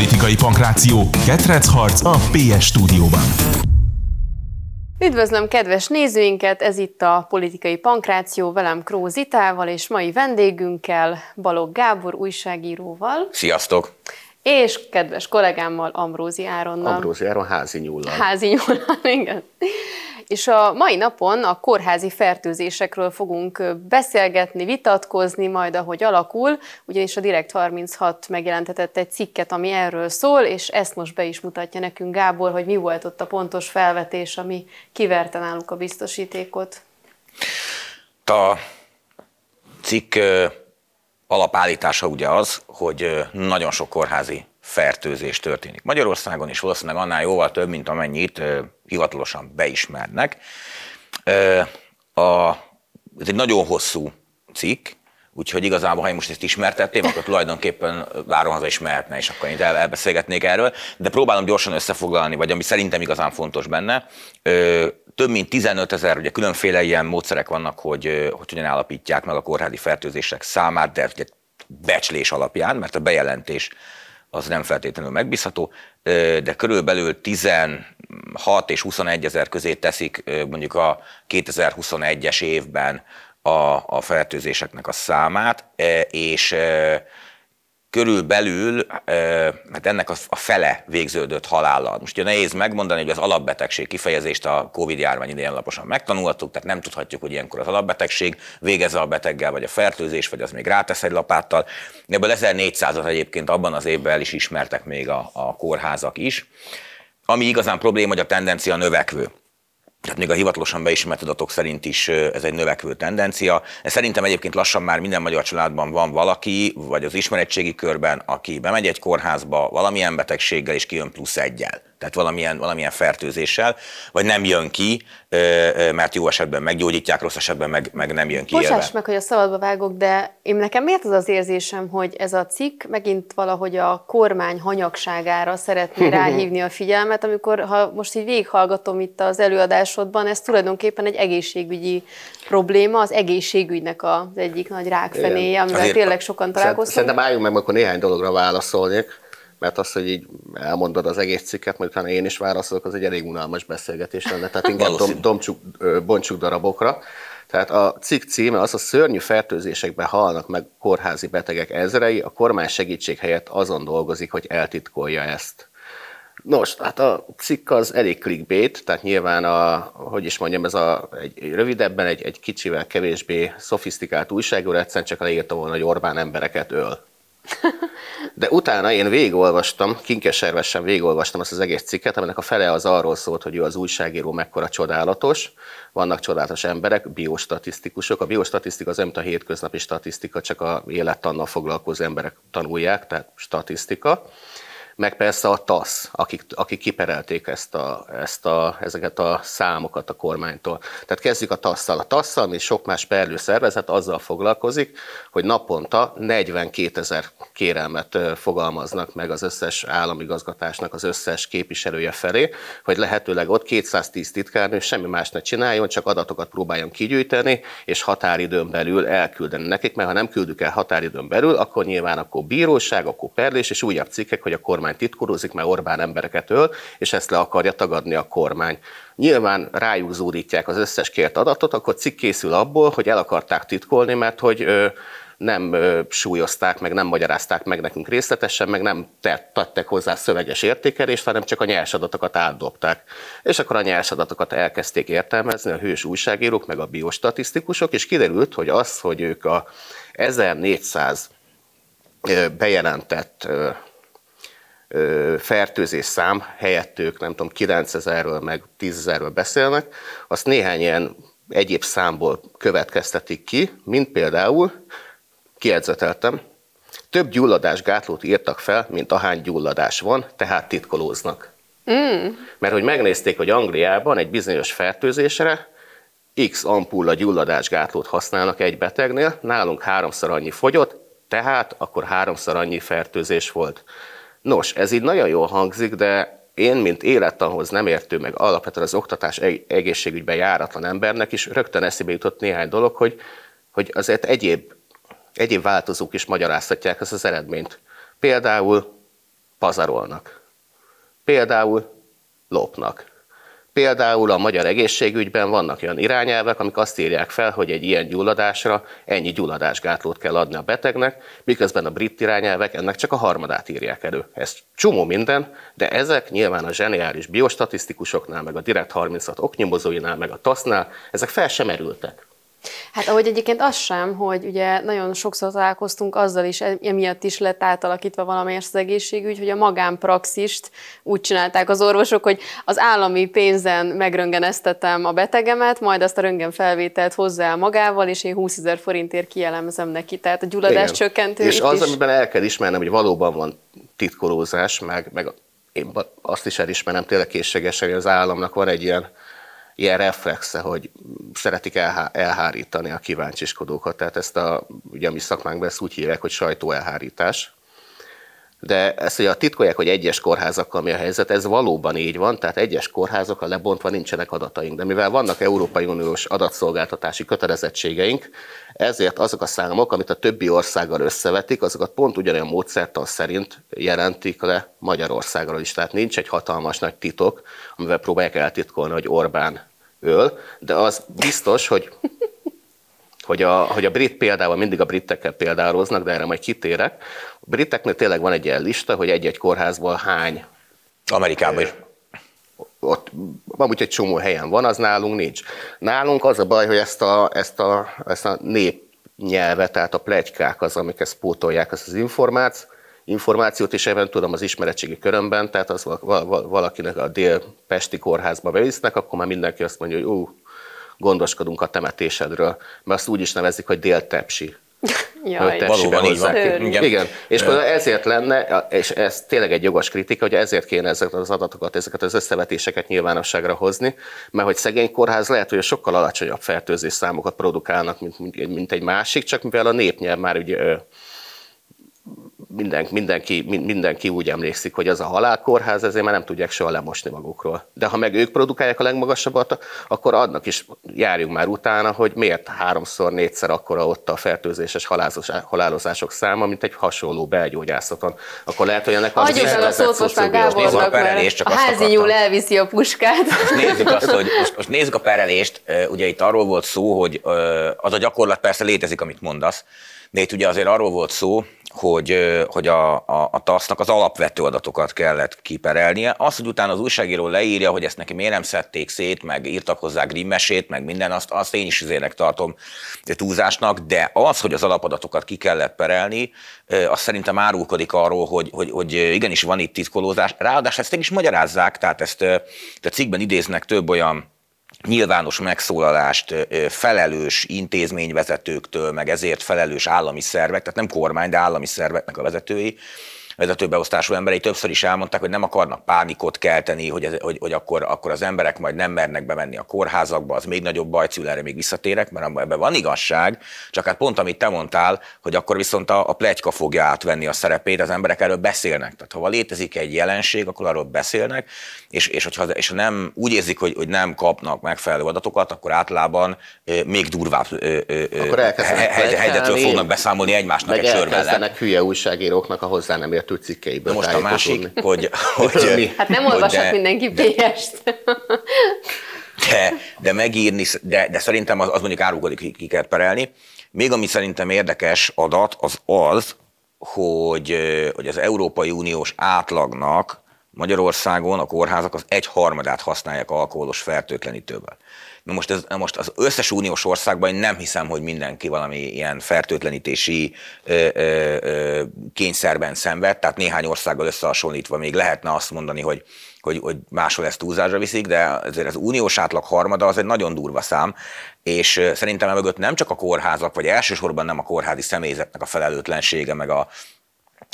Politikai pankráció, ketrecharc a PS stúdióban. Üdvözlöm kedves nézőinket, ez itt a Politikai Pankráció velem Krózitával és mai vendégünkkel, Balog Gábor újságíróval. Sziasztok! És kedves kollégámmal, Ambrózi Áronnal. Ambrózi Áron házi nyúllal. Házi nyúllal, igen. És a mai napon a kórházi fertőzésekről fogunk beszélgetni, vitatkozni, majd ahogy alakul, ugyanis a Direkt 36 megjelentetett egy cikket, ami erről szól, és ezt most be is mutatja nekünk Gábor, hogy mi volt ott a pontos felvetés, ami kiverte náluk a biztosítékot. A cikk alapállítása ugye az, hogy nagyon sok kórházi fertőzés történik Magyarországon, és valószínűleg annál jóval több, mint amennyit hivatalosan beismernek. A, ez egy nagyon hosszú cikk, úgyhogy igazából, ha én most ezt ismertetném, akkor tulajdonképpen várom haza is mehetne, és akkor én el, elbeszélgetnék erről, de próbálom gyorsan összefoglalni, vagy ami szerintem igazán fontos benne. Több mint 15 ezer, ugye különféle ilyen módszerek vannak, hogy, hogy hogyan állapítják meg a kórházi fertőzések számát, de ugye becslés alapján, mert a bejelentés az nem feltétlenül megbízható, de körülbelül 16 és 21 ezer közé teszik mondjuk a 2021-es évben a, a fertőzéseknek a számát, és körülbelül, hát ennek a fele végződött halállal. Most ugye nehéz megmondani, hogy az alapbetegség kifejezést a Covid járvány idején alaposan megtanultuk, tehát nem tudhatjuk, hogy ilyenkor az alapbetegség végez a beteggel, vagy a fertőzés, vagy az még rátesz egy lapáttal. Ebből 1400-at egyébként abban az évben el is ismertek még a, a kórházak is. Ami igazán probléma, hogy a tendencia növekvő. Tehát még a hivatalosan beismert adatok szerint is ez egy növekvő tendencia. Szerintem egyébként lassan már minden magyar családban van valaki, vagy az ismeretségi körben, aki bemegy egy kórházba valamilyen betegséggel és kijön plusz egyel tehát valamilyen, valamilyen fertőzéssel, vagy nem jön ki, mert jó esetben meggyógyítják, rossz esetben meg, meg nem jön ki. Bocsáss meg, hogy a szabadba vágok, de én nekem miért az az érzésem, hogy ez a cikk megint valahogy a kormány hanyagságára szeretné ráhívni a figyelmet, amikor ha most így végighallgatom itt az előadásodban, ez tulajdonképpen egy egészségügyi probléma, az egészségügynek az egyik nagy rákfenéje, amivel Azért tényleg sokan találkoztunk. Szerintem álljunk meg, akkor néhány dologra válaszolnék mert az, hogy így elmondod az egész cikket, majd utána én is válaszolok, az egy elég unalmas beszélgetés lenne. Tehát inkább dom, domcsuk, bontsuk darabokra. Tehát a cikk címe az a szörnyű fertőzésekben halnak meg kórházi betegek ezrei, a kormány segítség helyett azon dolgozik, hogy eltitkolja ezt. Nos, hát a cikk az elég clickbait, tehát nyilván a, hogy is mondjam, ez a, egy, rövidebben, egy, egy kicsivel kevésbé szofisztikált újságúra egyszerűen csak leírta volna, hogy Orbán embereket öl. De utána én végigolvastam, kinkeservesen végigolvastam azt az egész cikket, aminek a fele az arról szólt, hogy ő az újságíró mekkora csodálatos, vannak csodálatos emberek, biostatisztikusok. A biostatisztika az nem a hétköznapi statisztika, csak a élettannal foglalkozó emberek tanulják, tehát statisztika meg persze a TASZ, akik, akik kiperelték ezt a, ezt a, ezeket a számokat a kormánytól. Tehát kezdjük a TASZ-szal. A TASZ, ami sok más perlő szervezet azzal foglalkozik, hogy naponta 42 ezer kérelmet fogalmaznak meg az összes államigazgatásnak az összes képviselője felé, hogy lehetőleg ott 210 titkárnő semmi más ne csináljon, csak adatokat próbáljon kigyűjteni, és határidőn belül elküldeni nekik, mert ha nem küldük el határidőn belül, akkor nyilván akkor bíróság, akkor perlés, és újabb cikkek, hogy a kormány kormány titkorozik, mert Orbán embereket öl, és ezt le akarja tagadni a kormány. Nyilván rájuk zúdítják az összes kért adatot, akkor cikk készül abból, hogy el akarták titkolni, mert hogy nem súlyozták, meg nem magyarázták meg nekünk részletesen, meg nem tettek hozzá szöveges értékelést, hanem csak a nyers adatokat átdobták. És akkor a nyers adatokat elkezdték értelmezni a hős újságírók, meg a biostatisztikusok, és kiderült, hogy az, hogy ők a 1400 bejelentett fertőzés szám helyett ők nem tudom 9000-ről meg 10.000-ről beszélnek, azt néhány ilyen egyéb számból következtetik ki, mint például, kiedzeteltem, több gyulladás gátlót írtak fel, mint ahány gyulladás van, tehát titkolóznak. Mm. Mert hogy megnézték, hogy Angliában egy bizonyos fertőzésre X ampulla gyulladásgátlót használnak egy betegnél, nálunk háromszor annyi fogyott, tehát akkor háromszor annyi fertőzés volt. Nos, ez így nagyon jól hangzik, de én, mint élettanhoz nem értő, meg alapvetően az oktatás egészségügyben járatlan embernek is rögtön eszébe jutott néhány dolog, hogy, hogy azért egyéb, egyéb változók is magyaráztatják ezt az eredményt. Például pazarolnak. Például lopnak. Például a magyar egészségügyben vannak olyan irányelvek, amik azt írják fel, hogy egy ilyen gyulladásra ennyi gyulladásgátlót kell adni a betegnek, miközben a brit irányelvek ennek csak a harmadát írják elő. Ez csomó minden, de ezek nyilván a zseniális biostatisztikusoknál, meg a Direct 36 oknyomozóinál, meg a TASZ-nál, ezek fel sem merültek. Hát ahogy egyébként az sem, hogy ugye nagyon sokszor találkoztunk azzal is, emiatt is lett átalakítva valamelyest az egészségügy, hogy a magánpraxist úgy csinálták az orvosok, hogy az állami pénzen megröngeneztetem a betegemet, majd azt a röntgenfelvételt hozzá el magával, és én 20 ezer forintért kielemzem neki. Tehát a gyulladás csökkentő. És az, is... amiben el kell ismernem, hogy valóban van titkolózás, meg, meg én azt is elismerem tényleg készségesen, hogy az államnak van egy ilyen ilyen reflexe, hogy szeretik elhá- elhárítani a kíváncsiskodókat. Tehát ezt a, ugye a mi szakmánkban ezt úgy hívják, hogy sajtóelhárítás. De ezt ugye a titkolják, hogy egyes kórházakkal mi a helyzet, ez valóban így van, tehát egyes kórházakkal lebontva nincsenek adataink. De mivel vannak Európai Uniós adatszolgáltatási kötelezettségeink, ezért azok a számok, amit a többi országgal összevetik, azokat pont ugyanolyan módszertan szerint jelentik le Magyarországról is. Tehát nincs egy hatalmas nagy titok, amivel próbálják eltitkolni, hogy Orbán öl, de az biztos, hogy hogy a, hogy a brit példával mindig a britekkel példáloznak, de erre majd kitérek. A briteknél tényleg van egy ilyen lista, hogy egy-egy kórházból hány Amerikában is. Ott amúgy egy csomó helyen van, az nálunk nincs. Nálunk az a baj, hogy ezt a, ezt a, ezt a népnyelvet, tehát a plegykák az, amik ezt pótolják, az az információ, információt, és ebben tudom az ismeretségi körömben, tehát az valakinek a dél-pesti kórházba bevisznek, akkor már mindenki azt mondja, hogy ú, gondoskodunk a temetésedről, mert azt úgy is nevezik, hogy dél-tepsi. Jaj, valóban így van. Igen. Igen. És ja. ezért lenne, és ez tényleg egy jogos kritika, hogy ezért kéne ezeket az adatokat, ezeket az összevetéseket nyilvánosságra hozni, mert hogy szegény kórház lehet, hogy sokkal alacsonyabb fertőzés számokat produkálnak, mint, mint egy másik, csak mivel a népnyelv már ugye minden, mindenki, mindenki úgy emlékszik, hogy az a halálkórház, ezért már nem tudják soha lemosni magukról. De ha meg ők produkálják a legmagasabbat, akkor adnak is járjunk már utána, hogy miért háromszor, négyszer akkora ott a fertőzéses halálozások száma, mint egy hasonló belgyógyászaton. Akkor lehet, hogy ennek az Adjuk el a szót most már Gábornak, mert a házi nyúl elviszi a puskát. Most nézzük azt, hogy most, most nézzük a perelést. Ugye itt arról volt szó, hogy az a gyakorlat persze létezik, amit mondasz, de itt ugye azért arról volt szó, hogy, hogy a, a, a TASZ-nak az alapvető adatokat kellett kiperelnie. Az, hogy utána az újságíró leírja, hogy ezt neki miért nem szedték szét, meg írtak hozzá grimmesét, meg minden, azt, azt én is izének tartom túlzásnak, de az, hogy az alapadatokat ki kellett perelni, az szerintem árulkodik arról, hogy, hogy, hogy igenis van itt titkolózás. Ráadásul ezt is magyarázzák, tehát ezt a cikkben idéznek több olyan nyilvános megszólalást felelős intézményvezetőktől, meg ezért felelős állami szervek, tehát nem kormány, de állami szerveknek a vezetői, vezetőbeosztású emberei többször is elmondták, hogy nem akarnak pánikot kelteni, hogy, ez, hogy, hogy akkor, akkor az emberek majd nem mernek bemenni a kórházakba, az még nagyobb baj, erre még visszatérek, mert ebben van igazság, csak hát pont amit te mondtál, hogy akkor viszont a, a plegyka fogja átvenni a szerepét, az emberek erről beszélnek. Tehát ha létezik egy jelenség, akkor arról beszélnek, és, és, hogyha, és ha nem úgy érzik, hogy, hogy nem kapnak megfelelő adatokat, akkor általában még durvább akkor helyzetről fognak beszámolni egymásnak egy sörben. hülye újságíróknak a hozzá nem ért vezető cikkeiből. most a másik, hogy, hogy... Hát nem olvashat de, mindenki PS-t. De, de megírni, de, de szerintem az, az mondjuk árulkodik, ki kell perelni. Még ami szerintem érdekes adat, az az, hogy, hogy az Európai Uniós átlagnak Magyarországon a kórházak az egy harmadát használják alkoholos fertőtlenítővel. Na most, ez, most az összes uniós országban én nem hiszem, hogy mindenki valami ilyen fertőtlenítési ö, ö, ö, kényszerben szenved, tehát néhány országgal összehasonlítva még lehetne azt mondani, hogy, hogy, hogy máshol ezt túlzásra viszik, de azért az uniós átlag harmada az egy nagyon durva szám, és szerintem mögött nem csak a kórházak, vagy elsősorban nem a kórházi személyzetnek a felelőtlensége, meg a,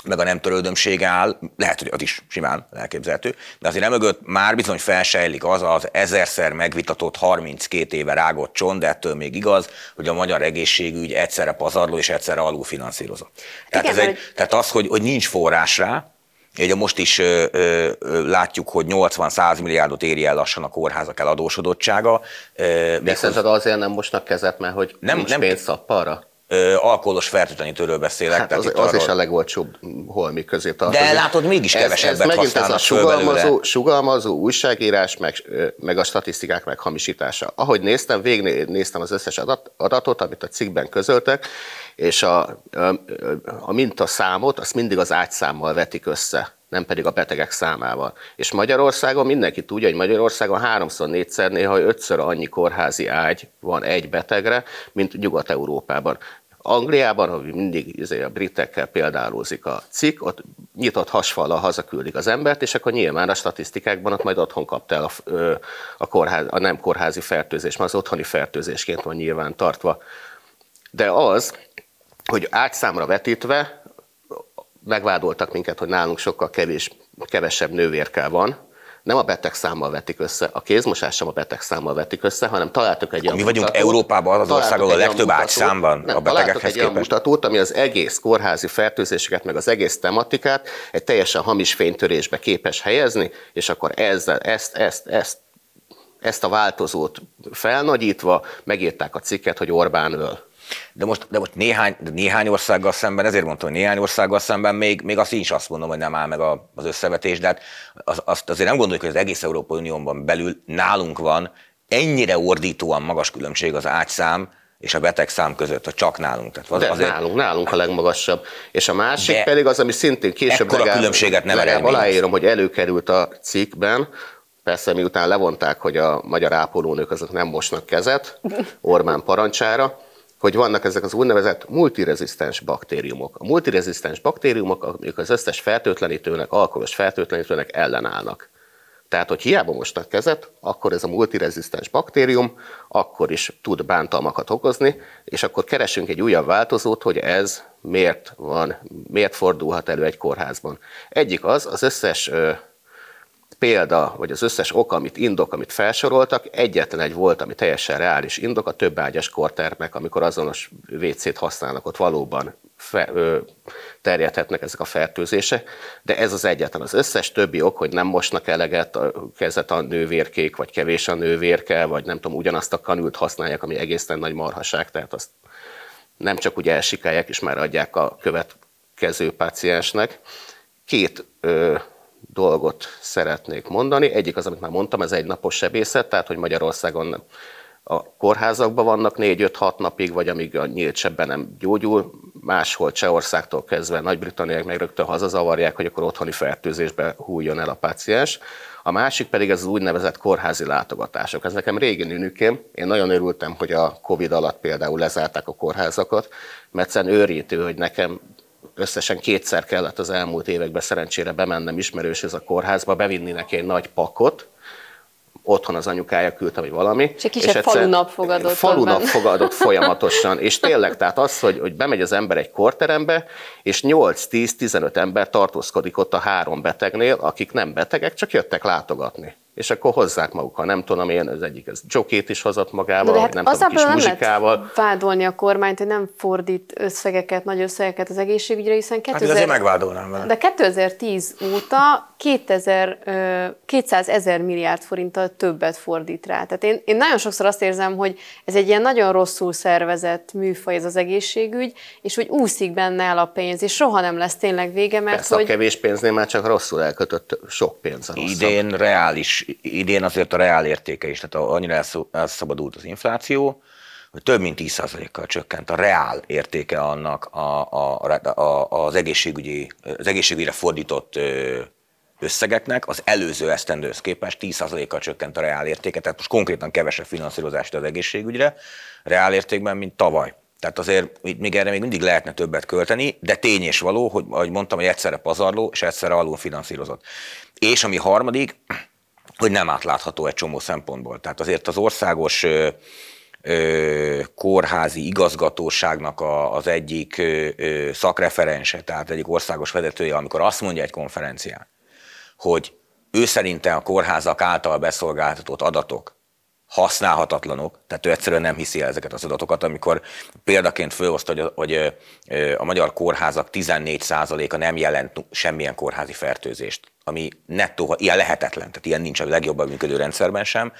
meg a nem törődömsége áll, lehet, hogy az is simán elképzelhető, de azért mögött már bizony felsejlik az az ezerszer megvitatott 32 éve rágott csont, de ettől még igaz, hogy a magyar egészségügy egyszerre pazarló és egyszerre alulfinanszírozott. Tehát, Igen, ez egy, tehát az, hogy, hogy nincs forrás rá, Ugye most is ö, ö, látjuk, hogy 80-100 milliárdot éri el lassan a kórházak eladósodottsága. Ö, De szerinted azért nem mostnak kezet, mert hogy nem, nincs nem, pénz szapparra? Alkoholos fertőtlenítőről beszélek. Hát az, az arról... is a legolcsóbb holmi közé tartozik. De látod, mégis kevesebbet ez, ez megint ez a sugalmazó, sugalmazó újságírás, meg, meg a statisztikák meghamisítása. Ahogy néztem, végignéztem az összes adat, adatot, amit a cikkben közöltek, és a, a, a mintaszámot azt mindig az ágyszámmal vetik össze nem pedig a betegek számával. És Magyarországon mindenki tudja, hogy Magyarországon háromszor, négyszer, néha ötször annyi kórházi ágy van egy betegre, mint Nyugat-Európában. Angliában, ahogy mindig izé, a britekkel példálózik a cikk, ott nyitott hasfallal hazaküldik az embert, és akkor nyilván a statisztikákban ott majd otthon kapta el a, a, kórház, a nem kórházi fertőzés, mert az otthoni fertőzésként van nyilván tartva. De az, hogy ágyszámra vetítve megvádoltak minket, hogy nálunk sokkal kevés, kevesebb nővérkel van, nem a beteg számmal vetik össze, a kézmosás sem a beteg számmal vetik össze, hanem találtuk egy olyan Mi vagyunk mutatót, Európában az ország, ahol a legtöbb ágyszámban a betegekhez egy képest. mutatót, ami az egész kórházi fertőzéseket, meg az egész tematikát egy teljesen hamis fénytörésbe képes helyezni, és akkor ezzel, ezt, ezt, ezt, ezt a változót felnagyítva megírták a cikket, hogy Orbán öl. De most, de most néhány, de néhány országgal szemben, ezért mondtam, hogy néhány országgal szemben még, még azt is azt mondom, hogy nem áll meg a, az összevetés, de hát az, azt azért nem gondoljuk, hogy az egész Európai Unióban belül nálunk van ennyire ordítóan magas különbség az ágyszám, és a betegszám között, hogy csak nálunk. Tehát az, De azért... nálunk, nálunk a legmagasabb. És a másik De pedig az, ami szintén később legalább, különbséget nem legalább aláírom, hogy előkerült a cikkben, Persze miután levonták, hogy a magyar ápolónők azok nem mosnak kezet Orbán parancsára, hogy vannak ezek az úgynevezett multirezisztens baktériumok. A multirezisztens baktériumok, amik az összes fertőtlenítőnek, alkoholos fertőtlenítőnek ellenállnak. Tehát, hogy hiába mostak kezet, akkor ez a multirezisztens baktérium akkor is tud bántalmakat okozni, és akkor keresünk egy újabb változót, hogy ez miért van, miért fordulhat elő egy kórházban. Egyik az, az összes példa, vagy az összes ok, amit indok, amit felsoroltak, egyetlen egy volt, ami teljesen reális indok, a több ágyas kortermek, amikor azonos WC-t használnak, ott valóban fe, ö, terjedhetnek ezek a fertőzések, de ez az egyetlen. Az összes többi ok, hogy nem mosnak eleget a kezet a nővérkék, vagy kevés a nővérke, vagy nem tudom, ugyanazt a kanült használják, ami egészen nagy marhaság, tehát azt nem csak úgy elsikálják, és már adják a következő páciensnek. Két ö, dolgot szeretnék mondani. Egyik az, amit már mondtam, ez egy napos sebészet, tehát hogy Magyarországon a kórházakban vannak 4-5-6 napig, vagy amíg a nyílt sebben nem gyógyul, máshol Csehországtól kezdve Nagy-Britanniák meg rögtön hazazavarják, hogy akkor otthoni fertőzésbe hújjon el a páciens. A másik pedig ez az úgynevezett kórházi látogatások. Ez nekem régi nünükém. Én nagyon örültem, hogy a Covid alatt például lezárták a kórházakat, mert egyszerűen őrítő, hogy nekem összesen kétszer kellett az elmúlt években szerencsére bemennem ismerőshez a kórházba, bevinni neki egy nagy pakot, otthon az anyukája küldte, vagy valami. És egy kisebb falunap fogadott. Falunap fogadott folyamatosan. És tényleg, tehát az, hogy, hogy bemegy az ember egy korterembe, és 8-10-15 ember tartózkodik ott a három betegnél, akik nem betegek, csak jöttek látogatni és akkor hozzák magukkal. Nem tudom én, az egyik ez jokét is hozott magával, De hát nem tudom, kis muzsikával. Nem vádolni a kormányt, hogy nem fordít összegeket, nagy összegeket az egészségügyre, hiszen 2000... Hát azért megvádolnám vele. De 2010 óta 2000, 200 ezer milliárd forinttal többet fordít rá. Tehát én, én nagyon sokszor azt érzem, hogy ez egy ilyen nagyon rosszul szervezett műfaj ez az egészségügy, és hogy úszik benne el a pénz, és soha nem lesz tényleg vége, mert Persze hogy... a kevés pénznél már csak rosszul elkötött sok pénz a rosszabb. Idén reális idén azért a reál értéke is, tehát annyira elszabadult az infláció, hogy több mint 10%-kal csökkent a reál értéke annak a, a, a, az, egészségügyi, az egészségügyre fordított összegeknek, az előző esztendőhöz képest 10%-kal csökkent a reál értéke, tehát most konkrétan kevesebb finanszírozást az egészségügyre, reál értékben, mint tavaly. Tehát azért még erre még mindig lehetne többet költeni, de tény és való, hogy ahogy mondtam, hogy egyszerre pazarló és egyszerre alul finanszírozott. És ami harmadik, hogy nem átlátható egy csomó szempontból. Tehát azért az országos ö, kórházi igazgatóságnak a, az egyik szakreferense, tehát egyik országos vezetője, amikor azt mondja egy konferencián, hogy ő szerinte a kórházak által beszolgáltatott adatok használhatatlanok, tehát ő egyszerűen nem hiszi el ezeket az adatokat, amikor példaként fölhozta, hogy, hogy a magyar kórházak 14%-a nem jelent semmilyen kórházi fertőzést, ami nettó, ilyen lehetetlen, tehát ilyen nincs a legjobban működő rendszerben sem,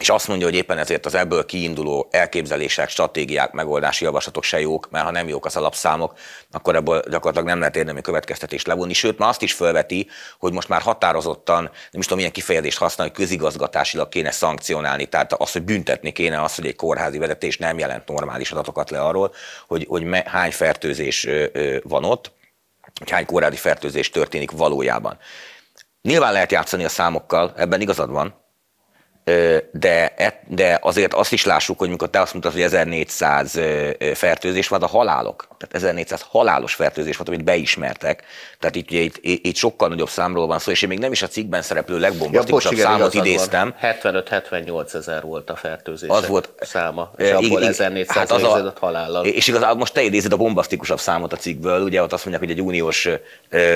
és azt mondja, hogy éppen ezért az ebből kiinduló elképzelések, stratégiák, megoldási javaslatok se jók, mert ha nem jók az alapszámok, akkor ebből gyakorlatilag nem lehet érdemi következtetést levonni. Sőt, már azt is felveti, hogy most már határozottan, nem is tudom, milyen kifejezést használni, hogy közigazgatásilag kéne szankcionálni, tehát az, hogy büntetni kéne az, hogy egy kórházi vezetés nem jelent normális adatokat le arról, hogy, hogy me, hány fertőzés van ott, hogy hány kórházi fertőzés történik valójában. Nyilván lehet játszani a számokkal, ebben igazad van, de, de azért azt is lássuk, hogy mikor te azt mondtad, hogy 1400 fertőzés van, a halálok, tehát 1400 halálos fertőzés volt, amit beismertek, tehát itt, itt, itt sokkal nagyobb számról van szó, és én még nem is a cikkben szereplő legbombasztikusabb ja, számot idéztem. 75-78 ezer volt a fertőzés. Az volt, száma, és abból igen, 1400 hát az a, halállal. És igazából most te idézed a bombasztikusabb számot a cikkből, ugye ott azt mondják, hogy egy uniós ö,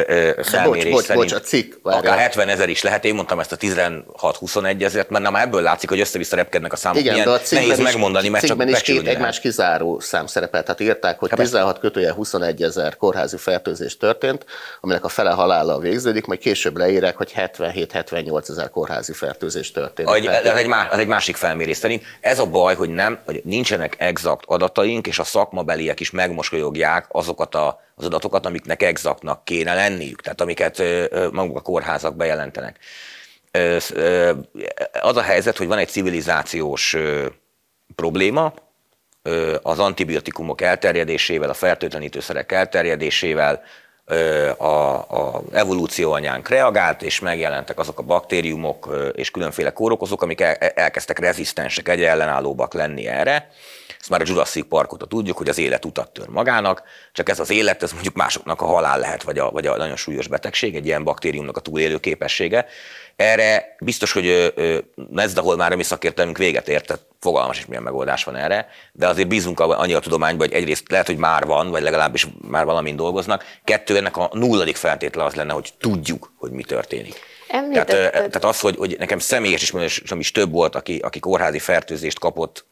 ö, felmérés bocs, szerint bocs, a cikk, akár 70 ezer is lehet, én mondtam ezt a 16-21 ezért, mert nem ebből látszik, hogy össze-vissza repkednek a számok. Igen, Milyen de a nehéz is, megmondani, mert csak is két egymás kizáró szám szerepel. Tehát írták, hogy 16 kötője 21 ezer kórházi fertőzés történt, aminek a fele halállal végződik, majd később leírják, hogy 77-78 ezer kórházi fertőzés történt. Egy, ez egy, más, ez egy másik felmérés szerint. Ez a baj, hogy nem, hogy nincsenek exakt adataink, és a szakmabeliek is megmosolyogják azokat a, az adatokat, amiknek exaktnak kéne lenniük, tehát amiket maguk a kórházak bejelentenek az a helyzet, hogy van egy civilizációs probléma, az antibiotikumok elterjedésével, a fertőtlenítőszerek elterjedésével a, a evolúcióanyánk reagált, és megjelentek azok a baktériumok és különféle kórokozók, amik elkezdtek rezisztensek, egyre ellenállóbbak lenni erre. Ezt már a Jurassic Parkot tudjuk, hogy az élet utat tör magának, csak ez az élet, ez mondjuk másoknak a halál lehet, vagy a, vagy a nagyon súlyos betegség, egy ilyen baktériumnak a túlélő képessége. Erre biztos, hogy ez, ahol már a mi szakértelmünk véget ért, tehát fogalmas is milyen megoldás van erre, de azért bízunk annyi a tudományban, hogy egyrészt lehet, hogy már van, vagy legalábbis már valamin dolgoznak. Kettő, ennek a nulladik feltétele az lenne, hogy tudjuk, hogy mi történik. Tehát, tehát az, hogy, hogy nekem személyes ismerősöm is több volt, aki, aki kórházi fertőzést kapott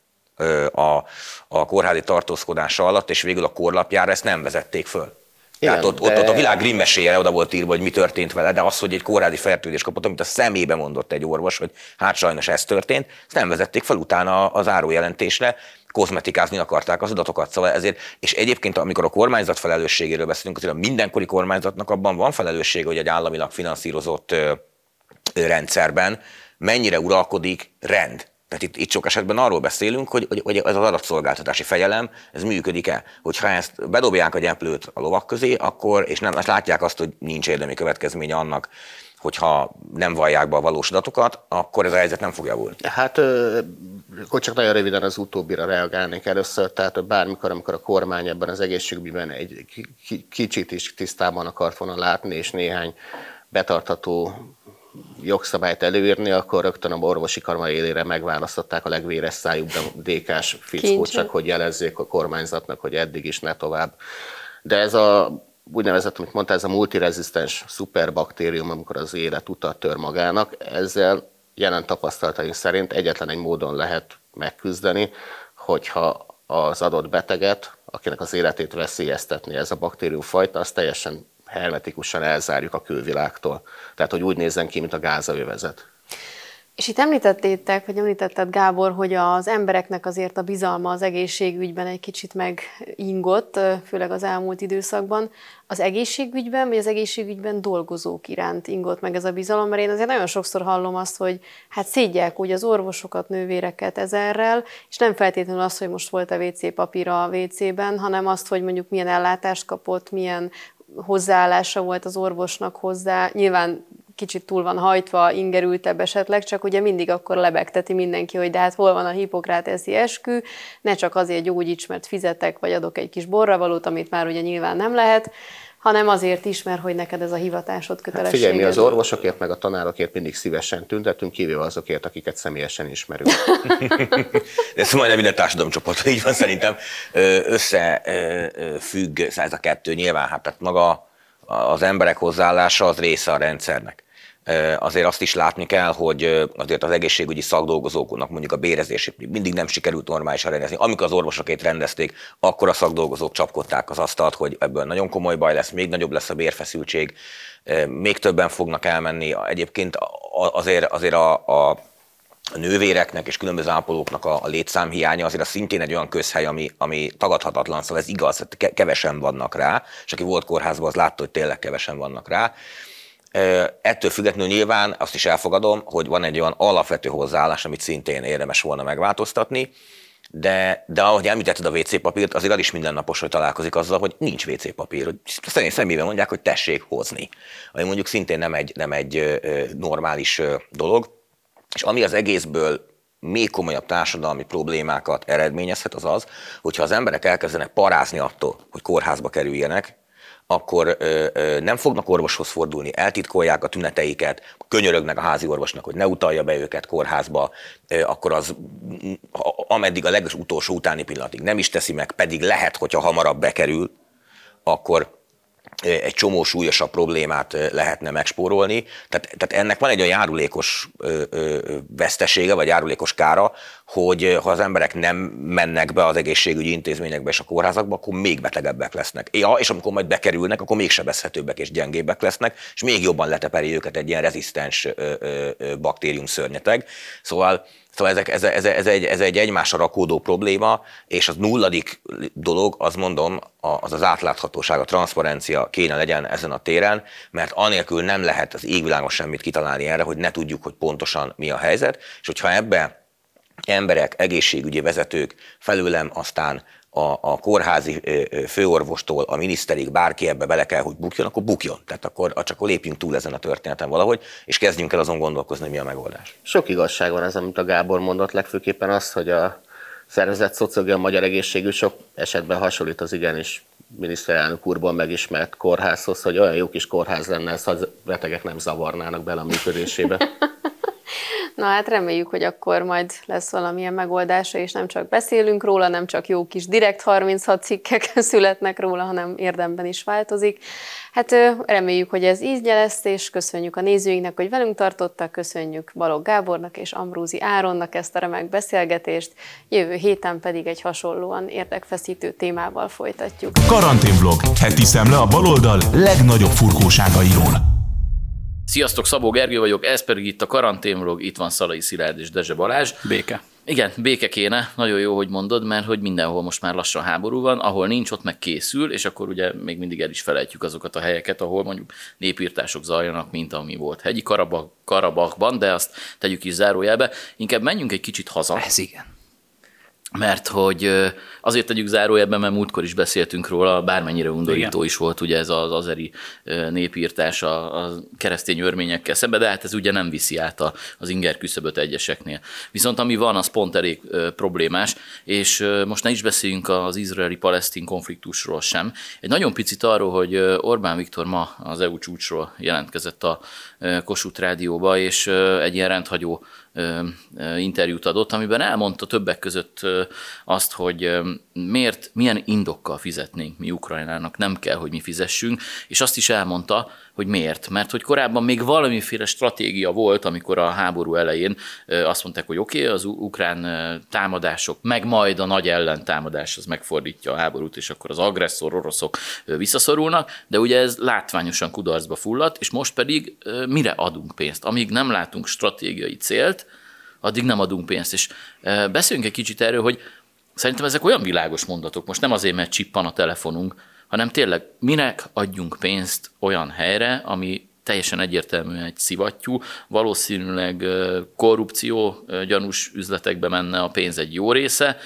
a, a kórházi tartózkodása alatt, és végül a korlapjára ezt nem vezették föl. Igen, Tehát ott, de... ott, ott a világ grimmeséje oda volt írva, hogy mi történt vele, de az, hogy egy kórházi fertőzés kapott, amit a szemébe mondott egy orvos, hogy hát sajnos ez történt, ezt nem vezették fel utána az árójelentésre, kozmetikázni akarták az adatokat. Szóval ezért, és egyébként, amikor a kormányzat felelősségéről beszélünk, azért a mindenkori kormányzatnak abban van felelőssége, hogy egy államilag finanszírozott rendszerben mennyire uralkodik rend. Tehát itt, itt sok esetben arról beszélünk, hogy, hogy, hogy ez az adatszolgáltatási fegyelem, ez működik-e. Hogyha ezt bedobják a gyeplőt a lovak közé, akkor, és nem és látják azt, hogy nincs érdemi következménye annak, hogyha nem vallják be a valós adatokat, akkor ez a helyzet nem fog javulni. Hát akkor csak nagyon röviden az utóbbira reagálnék először, tehát bármikor, amikor a kormány ebben az egészségügyben egy kicsit is tisztában akart volna látni, és néhány betartható jogszabályt előírni, akkor rögtön a orvosi karma élére megválasztották a legvéres szájú DK-s fickót, csak hogy jelezzék a kormányzatnak, hogy eddig is ne tovább. De ez a úgynevezett, amit mondta, ez a multirezisztens szuperbaktérium, amikor az élet utat tör magának, ezzel jelen tapasztalataink szerint egyetlen egy módon lehet megküzdeni, hogyha az adott beteget, akinek az életét veszélyeztetni ez a baktériumfajta, az teljesen hermetikusan elzárjuk a külvilágtól. Tehát, hogy úgy nézzen ki, mint a gázaövezet. És itt említettétek, vagy említetted Gábor, hogy az embereknek azért a bizalma az egészségügyben egy kicsit megingott, főleg az elmúlt időszakban. Az egészségügyben, vagy az egészségügyben dolgozók iránt ingott meg ez a bizalom, mert én azért nagyon sokszor hallom azt, hogy hát szégyek úgy az orvosokat, nővéreket ezerrel, és nem feltétlenül az, hogy most volt a WC papír a WC-ben, hanem azt, hogy mondjuk milyen ellátást kapott, milyen hozzáállása volt az orvosnak hozzá. Nyilván kicsit túl van hajtva, ingerültebb esetleg, csak ugye mindig akkor lebegteti mindenki, hogy de hát hol van a hipokráteszi eskü, ne csak azért gyógyíts, mert fizetek, vagy adok egy kis borravalót, amit már ugye nyilván nem lehet, hanem azért is, mert hogy neked ez a hivatásod kötelességed. Hát figyelj, mi az orvosokért, meg a tanárokért mindig szívesen tüntetünk, kivéve azokért, akiket személyesen ismerünk. De ez majdnem minden társadalomcsoport, így van szerintem. Összefügg ez a kettő nyilván, hát tehát maga az emberek hozzáállása az része a rendszernek azért azt is látni kell, hogy azért az egészségügyi szakdolgozóknak mondjuk a bérezését mindig nem sikerült normálisan rendezni. Amikor az orvosokét rendezték, akkor a szakdolgozók csapkodták az asztalt, hogy ebből nagyon komoly baj lesz, még nagyobb lesz a bérfeszültség, még többen fognak elmenni. Egyébként azért, azért a, a a nővéreknek és különböző ápolóknak a, a létszámhiánya azért az szintén egy olyan közhely, ami, ami tagadhatatlan, szóval ez igaz, kevesen vannak rá, és aki volt kórházban, az látta, hogy tényleg kevesen vannak rá. Ettől függetlenül nyilván azt is elfogadom, hogy van egy olyan alapvető hozzáállás, amit szintén érdemes volna megváltoztatni, de, de ahogy említetted a WC papírt, azért az is mindennapos, hogy találkozik azzal, hogy nincs WC papír. Hogy személyben mondják, hogy tessék hozni. Ami mondjuk szintén nem egy, nem egy normális dolog. És ami az egészből még komolyabb társadalmi problémákat eredményezhet, az az, hogyha az emberek elkezdenek parázni attól, hogy kórházba kerüljenek, akkor ö, ö, nem fognak orvoshoz fordulni, eltitkolják a tüneteiket, könyörögnek a házi orvosnak, hogy ne utalja be őket kórházba, ö, akkor az ameddig a legutolsó utáni pillanatig nem is teszi meg, pedig lehet, hogyha hamarabb bekerül, akkor egy csomó súlyosabb problémát lehetne megspórolni. Tehát, tehát ennek van egy olyan járulékos vesztesége, vagy járulékos kára, hogy ha az emberek nem mennek be az egészségügyi intézményekbe és a kórházakba, akkor még betegebbek lesznek. Ja, és amikor majd bekerülnek, akkor még sebezhetőbbek és gyengébbek lesznek, és még jobban leteperi őket egy ilyen rezisztens baktérium szörnyeteg. Szóval Szóval ezek, ez, ez, ez, egy, ez egy egymásra rakódó probléma, és az nulladik dolog, az mondom, az az átláthatóság, a transzparencia kéne legyen ezen a téren, mert anélkül nem lehet az égvilágon semmit kitalálni erre, hogy ne tudjuk, hogy pontosan mi a helyzet, és hogyha ebbe emberek, egészségügyi vezetők felőlem aztán a, a kórházi főorvostól a miniszterig bárki ebbe bele kell, hogy bukjon, akkor bukjon. Tehát akkor csak lépjünk túl ezen a történeten valahogy, és kezdjünk el azon gondolkozni, mi a megoldás. Sok igazság van ez, amit a Gábor mondott, legfőképpen az, hogy a szervezet szociológia a magyar egészségű sok esetben hasonlít az igenis miniszterelnök úrban megismert kórházhoz, hogy olyan jó kis kórház lenne ez, ha betegek nem zavarnának bele a működésébe. Na hát reméljük, hogy akkor majd lesz valamilyen megoldása, és nem csak beszélünk róla, nem csak jó kis direkt 36 cikkek születnek róla, hanem érdemben is változik. Hát reméljük, hogy ez ízgye lesz, és köszönjük a nézőinknek, hogy velünk tartottak, köszönjük Balogh Gábornak és Ambrózi Áronnak ezt a remek beszélgetést, jövő héten pedig egy hasonlóan érdekfeszítő témával folytatjuk. Karanténvlog, heti szemle a baloldal legnagyobb furkóságairól. Sziasztok, Szabó Gergő vagyok, ez pedig itt a karanténvlog, itt van Szalai Szilárd és Dezse Balázs. Béke. Igen, béke kéne, nagyon jó, hogy mondod, mert hogy mindenhol most már lassan háború van, ahol nincs, ott meg készül, és akkor ugye még mindig el is felejtjük azokat a helyeket, ahol mondjuk népírtások zajlanak, mint ami volt hegyi Karabakban, de azt tegyük is zárójelbe. Inkább menjünk egy kicsit haza. Ez igen mert hogy azért tegyük zárójelben, mert múltkor is beszéltünk róla, bármennyire undorító Igen. is volt ugye ez az azeri népírtás a, a keresztény örményekkel szemben, de hát ez ugye nem viszi át az inger küszöböt egyeseknél. Viszont ami van, az pont elég problémás, és most ne is beszéljünk az izraeli-palesztin konfliktusról sem. Egy nagyon picit arról, hogy Orbán Viktor ma az EU csúcsról jelentkezett a Kossuth Rádióba, és egy ilyen rendhagyó interjút adott, amiben elmondta többek között azt, hogy miért, milyen indokkal fizetnénk mi Ukrajnának, nem kell, hogy mi fizessünk, és azt is elmondta, hogy miért. Mert hogy korábban még valamiféle stratégia volt, amikor a háború elején azt mondták, hogy oké, okay, az ukrán támadások, meg majd a nagy ellentámadás az megfordítja a háborút, és akkor az agresszor oroszok visszaszorulnak, de ugye ez látványosan kudarcba fulladt, és most pedig mire adunk pénzt? Amíg nem látunk stratégiai célt, addig nem adunk pénzt. És beszéljünk egy kicsit erről, hogy szerintem ezek olyan világos mondatok, most nem azért, mert csippan a telefonunk, hanem tényleg minek adjunk pénzt olyan helyre, ami teljesen egyértelműen egy szivattyú, valószínűleg korrupció gyanús üzletekbe menne a pénz egy jó része,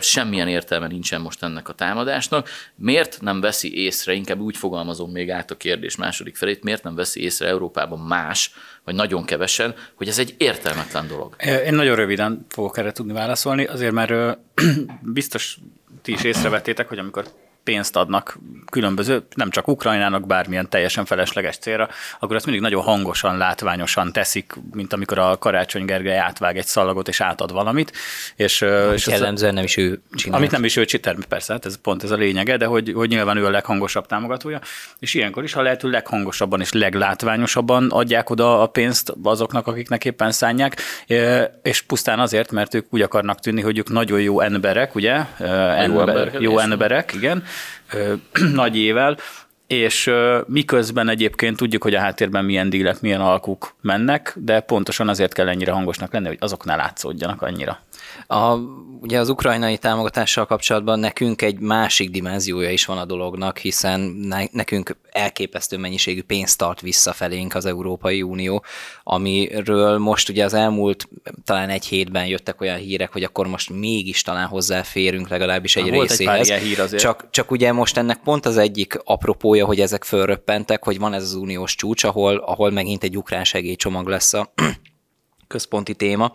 semmilyen értelme nincsen most ennek a támadásnak. Miért nem veszi észre, inkább úgy fogalmazom még át a kérdés második felét, miért nem veszi észre Európában más, vagy nagyon kevesen, hogy ez egy értelmetlen dolog? Én nagyon röviden fogok erre tudni válaszolni, azért mert biztos ti is észrevettétek, hogy amikor pénzt adnak különböző, nem csak Ukrajnának, bármilyen teljesen felesleges célra, akkor ezt mindig nagyon hangosan, látványosan teszik, mint amikor a Karácsony Gergely átvág egy szalagot és átad valamit. És, és jellemzően nem is ő csinál. Amit nem is ő csinál, persze, hát ez pont ez a lényege, de hogy, hogy nyilván ő a leghangosabb támogatója, és ilyenkor is, ha lehető leghangosabban és leglátványosabban adják oda a pénzt azoknak, akiknek éppen szánják, és pusztán azért, mert ők úgy akarnak tűnni, hogy ők nagyon jó emberek, ugye? Ember, jó emberek, jó emberek igen, nagy ével, és miközben egyébként tudjuk, hogy a háttérben milyen dílek, milyen alkuk mennek, de pontosan azért kell ennyire hangosnak lenni, hogy azok ne látszódjanak annyira. A, ugye az ukrajnai támogatással kapcsolatban nekünk egy másik dimenziója is van a dolognak, hiszen ne, nekünk elképesztő mennyiségű pénzt tart visszafelénk az Európai Unió, amiről most ugye az elmúlt talán egy hétben jöttek olyan hírek, hogy akkor most mégis talán hozzáférünk legalábbis egy Volt részéhez. Egy hír azért. Csak, csak ugye most ennek pont az egyik apropója, hogy ezek fölröppentek, hogy van ez az uniós csúcs, ahol, ahol megint egy ukrán segélycsomag lesz a központi téma,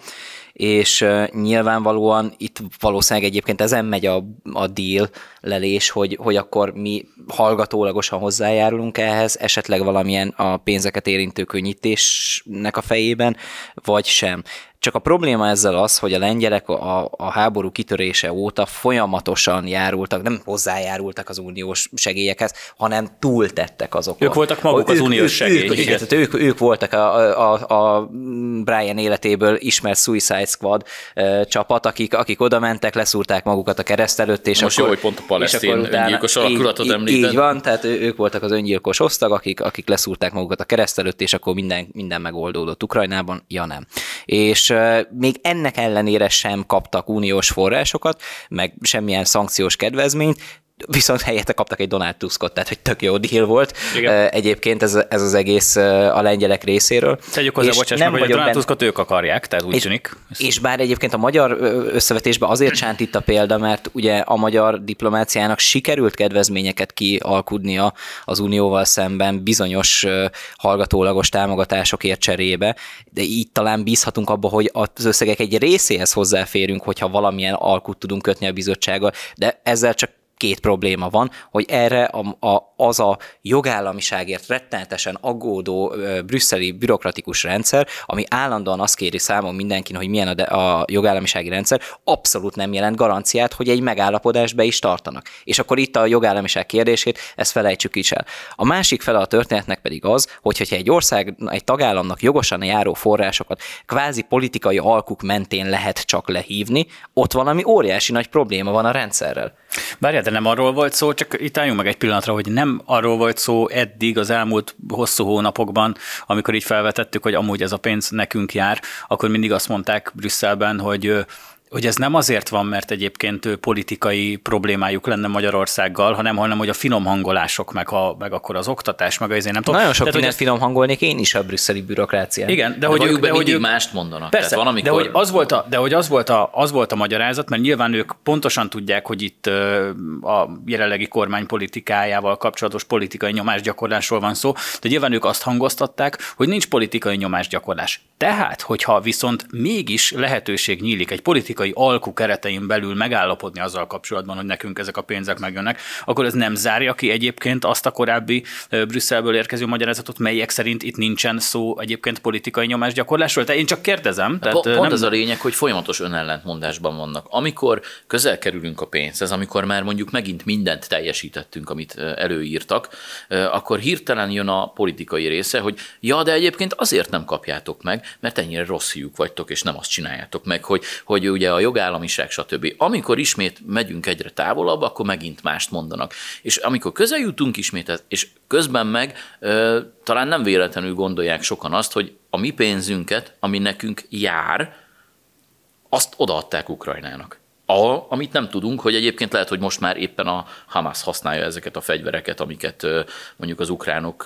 és nyilvánvalóan itt valószínűleg egyébként ezen megy a, a deal lelés, hogy, hogy akkor mi hallgatólagosan hozzájárulunk ehhez, esetleg valamilyen a pénzeket érintő könnyítésnek a fejében, vagy sem. Csak a probléma ezzel az, hogy a lengyelek a, a háború kitörése óta folyamatosan járultak, nem hozzájárultak az uniós segélyekhez, hanem túltettek azokon. Ők voltak maguk az ők, uniós ők, segély. Ők, igen, tehát ők, ők voltak a, a, a Brian életéből ismert Suicide Squad csapat, akik, akik oda mentek, leszúrták magukat a kereszt előtt, és Most akkor, jó, hogy pont a palesztin öngyilkos alakulatot így, említed. Így van, tehát ők voltak az öngyilkos osztag, akik, akik leszúrták magukat a kereszt előtt, és akkor minden, minden megoldódott Ukrajnában, ja nem. És még ennek ellenére sem kaptak uniós forrásokat, meg semmilyen szankciós kedvezményt, viszont helyette kaptak egy Donald Tuskot, tehát hogy tök jó deal volt. Igen. Egyébként ez, ez az egész a lengyelek részéről. Tegyük hozzá, bocsáss nem meg, hogy a Donald Tuskot ők akarják, tehát úgy és, tűnik. és bár egyébként a magyar összevetésben azért sánt itt a példa, mert ugye a magyar diplomáciának sikerült kedvezményeket kialkudnia az unióval szemben bizonyos hallgatólagos támogatásokért cserébe, de így talán bízhatunk abba, hogy az összegek egy részéhez hozzáférünk, hogyha valamilyen alkut tudunk kötni a bizottsággal, de ezzel csak két probléma van, hogy erre a, a, az a jogállamiságért rettenetesen aggódó ö, brüsszeli bürokratikus rendszer, ami állandóan azt kéri számon mindenkin, hogy milyen a, de, a jogállamisági rendszer, abszolút nem jelent garanciát, hogy egy megállapodást be is tartanak. És akkor itt a jogállamiság kérdését, ezt felejtsük is el. A másik fele a történetnek pedig az, hogy hogyha egy ország, egy tagállamnak jogosan járó forrásokat kvázi politikai alkuk mentén lehet csak lehívni, ott valami óriási nagy probléma van a rendszerrel. Várjál, de nem arról volt szó, csak itt álljunk meg egy pillanatra, hogy nem arról volt szó eddig az elmúlt hosszú hónapokban, amikor így felvetettük, hogy amúgy ez a pénz nekünk jár, akkor mindig azt mondták Brüsszelben, hogy hogy ez nem azért van, mert egyébként politikai problémájuk lenne Magyarországgal, hanem, hanem hogy a finom hangolások, meg, a, meg akkor az oktatás, meg az én nem tudom. Nagyon sok hogy mindent finom hangolnék én is a brüsszeli bürokrácián. Igen, de, De hogy, hogy ők, de hogy ők, mást mondanak. Persze, Tehát van, amikor... de hogy az volt a, de hogy az volt, a, az volt a magyarázat, mert nyilván ők pontosan tudják, hogy itt a jelenlegi kormány politikájával kapcsolatos politikai nyomásgyakorlásról van szó, de nyilván ők azt hangoztatták, hogy nincs politikai nyomásgyakorlás. Tehát, hogyha viszont mégis lehetőség nyílik egy politikai alkú keretein belül megállapodni azzal kapcsolatban, hogy nekünk ezek a pénzek megjönnek, akkor ez nem zárja ki egyébként azt a korábbi Brüsszelből érkező magyarázatot, melyek szerint itt nincsen szó egyébként politikai nyomásgyakorlásról. Tehát én csak kérdezem. Tehát, Pont, nem... ez a lényeg, hogy folyamatos önellentmondásban vannak. Amikor közel kerülünk a pénzhez, amikor már mondjuk megint mindent teljesítettünk, amit előírtak, akkor hirtelen jön a politikai része, hogy ja, de egyébként azért nem kapjátok meg, mert ennyire rossz hiúk vagytok, és nem azt csináljátok meg, hogy, hogy ugye a jogállamiság, stb. Amikor ismét megyünk egyre távolabb, akkor megint mást mondanak. És amikor közel jutunk ismét, és közben meg ö, talán nem véletlenül gondolják sokan azt, hogy a mi pénzünket, ami nekünk jár, azt odaadták Ukrajnának. A, amit nem tudunk, hogy egyébként lehet, hogy most már éppen a Hamas használja ezeket a fegyvereket, amiket mondjuk az ukránok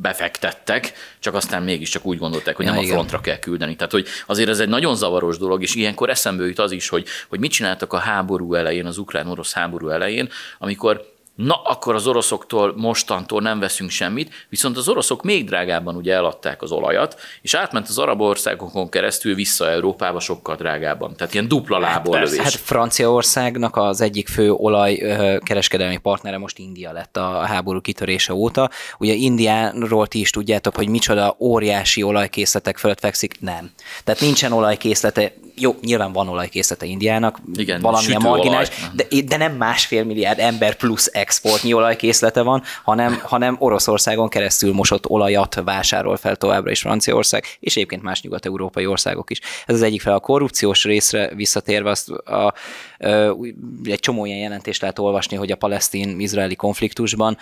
befektettek, csak aztán mégiscsak úgy gondolták, hogy Ja, nem a igen. frontra kell küldeni. Tehát, hogy azért ez egy nagyon zavaros dolog, és ilyenkor eszembe jut az is, hogy, hogy mit csináltak a háború elején, az ukrán-orosz háború elején, amikor na, akkor az oroszoktól mostantól nem veszünk semmit, viszont az oroszok még drágábban ugye eladták az olajat, és átment az arab országokon keresztül vissza Európába sokkal drágábban. Tehát ilyen dupla lából lövés. Hát Franciaországnak az egyik fő olajkereskedelmi partnere most India lett a háború kitörése óta. Ugye Indiáról ti is tudjátok, hogy micsoda óriási olajkészletek fölött fekszik. Nem. Tehát nincsen olajkészlete, jó, nyilván van olajkészlete Indiának, Igen, valamilyen marginális, de, de nem másfél milliárd ember plusz exportnyi olajkészlete van, hanem, hanem Oroszországon keresztül mosott olajat vásárol fel továbbra is Franciaország, és egyébként más nyugat-európai országok is. Ez az egyik fel a korrupciós részre visszatérve, azt a, a, egy csomó ilyen jelentést lehet olvasni, hogy a palesztin-izraeli konfliktusban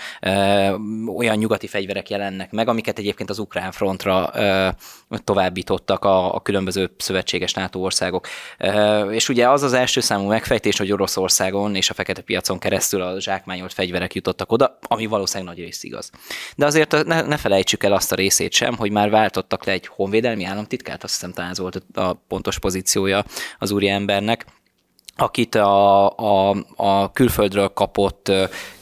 olyan nyugati fegyverek jelennek meg, amiket egyébként az ukrán frontra továbbítottak a, a különböző szövetséges NATO országok. És ugye az az első számú megfejtés, hogy Oroszországon és a fekete piacon keresztül a zsákmányolt fegyverek jutottak oda, ami valószínűleg nagy rész igaz. De azért ne, ne felejtsük el azt a részét sem, hogy már váltottak le egy honvédelmi államtitkát, azt hiszem talán ez volt a pontos pozíciója az úriembernek, akit a, a, a külföldről kapott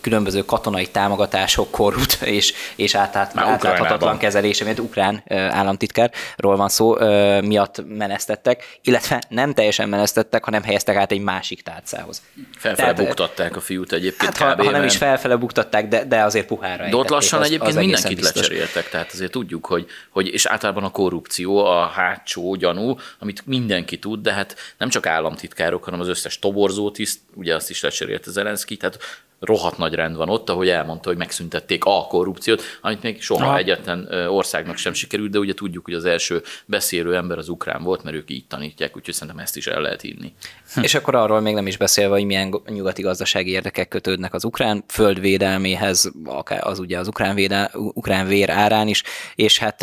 különböző katonai támogatások, korrut és, és átát, átláthatatlan kezelése, mert ukrán államtitkárról van szó, miatt menesztettek, illetve nem teljesen menesztettek, hanem helyeztek át egy másik tárcához. Felfele Tehát, buktatták a fiút egyébként hát. Ha, ha nem is felfele buktatták, de, de azért puhára De ott lassan az, egyébként az mindenkit biztos. lecseréltek, tehát azért tudjuk, hogy, hogy és általában a korrupció, a hátsó gyanú, amit mindenki tud, de hát nem csak államtitkárok, hanem az összes toborzó tiszt, ugye azt is lecserélte Zelenszky, tehát rohadt nagy rend van ott, ahogy elmondta, hogy megszüntették a korrupciót, amit még soha Aha. egyetlen országnak sem sikerült, de ugye tudjuk, hogy az első beszélő ember az ukrán volt, mert ők így tanítják, úgyhogy szerintem ezt is el lehet hinni. Hm. És akkor arról még nem is beszélve, hogy milyen nyugati gazdasági érdekek kötődnek az ukrán földvédelméhez, akár az ugye az ukrán, védel, ukrán vér árán is, és hát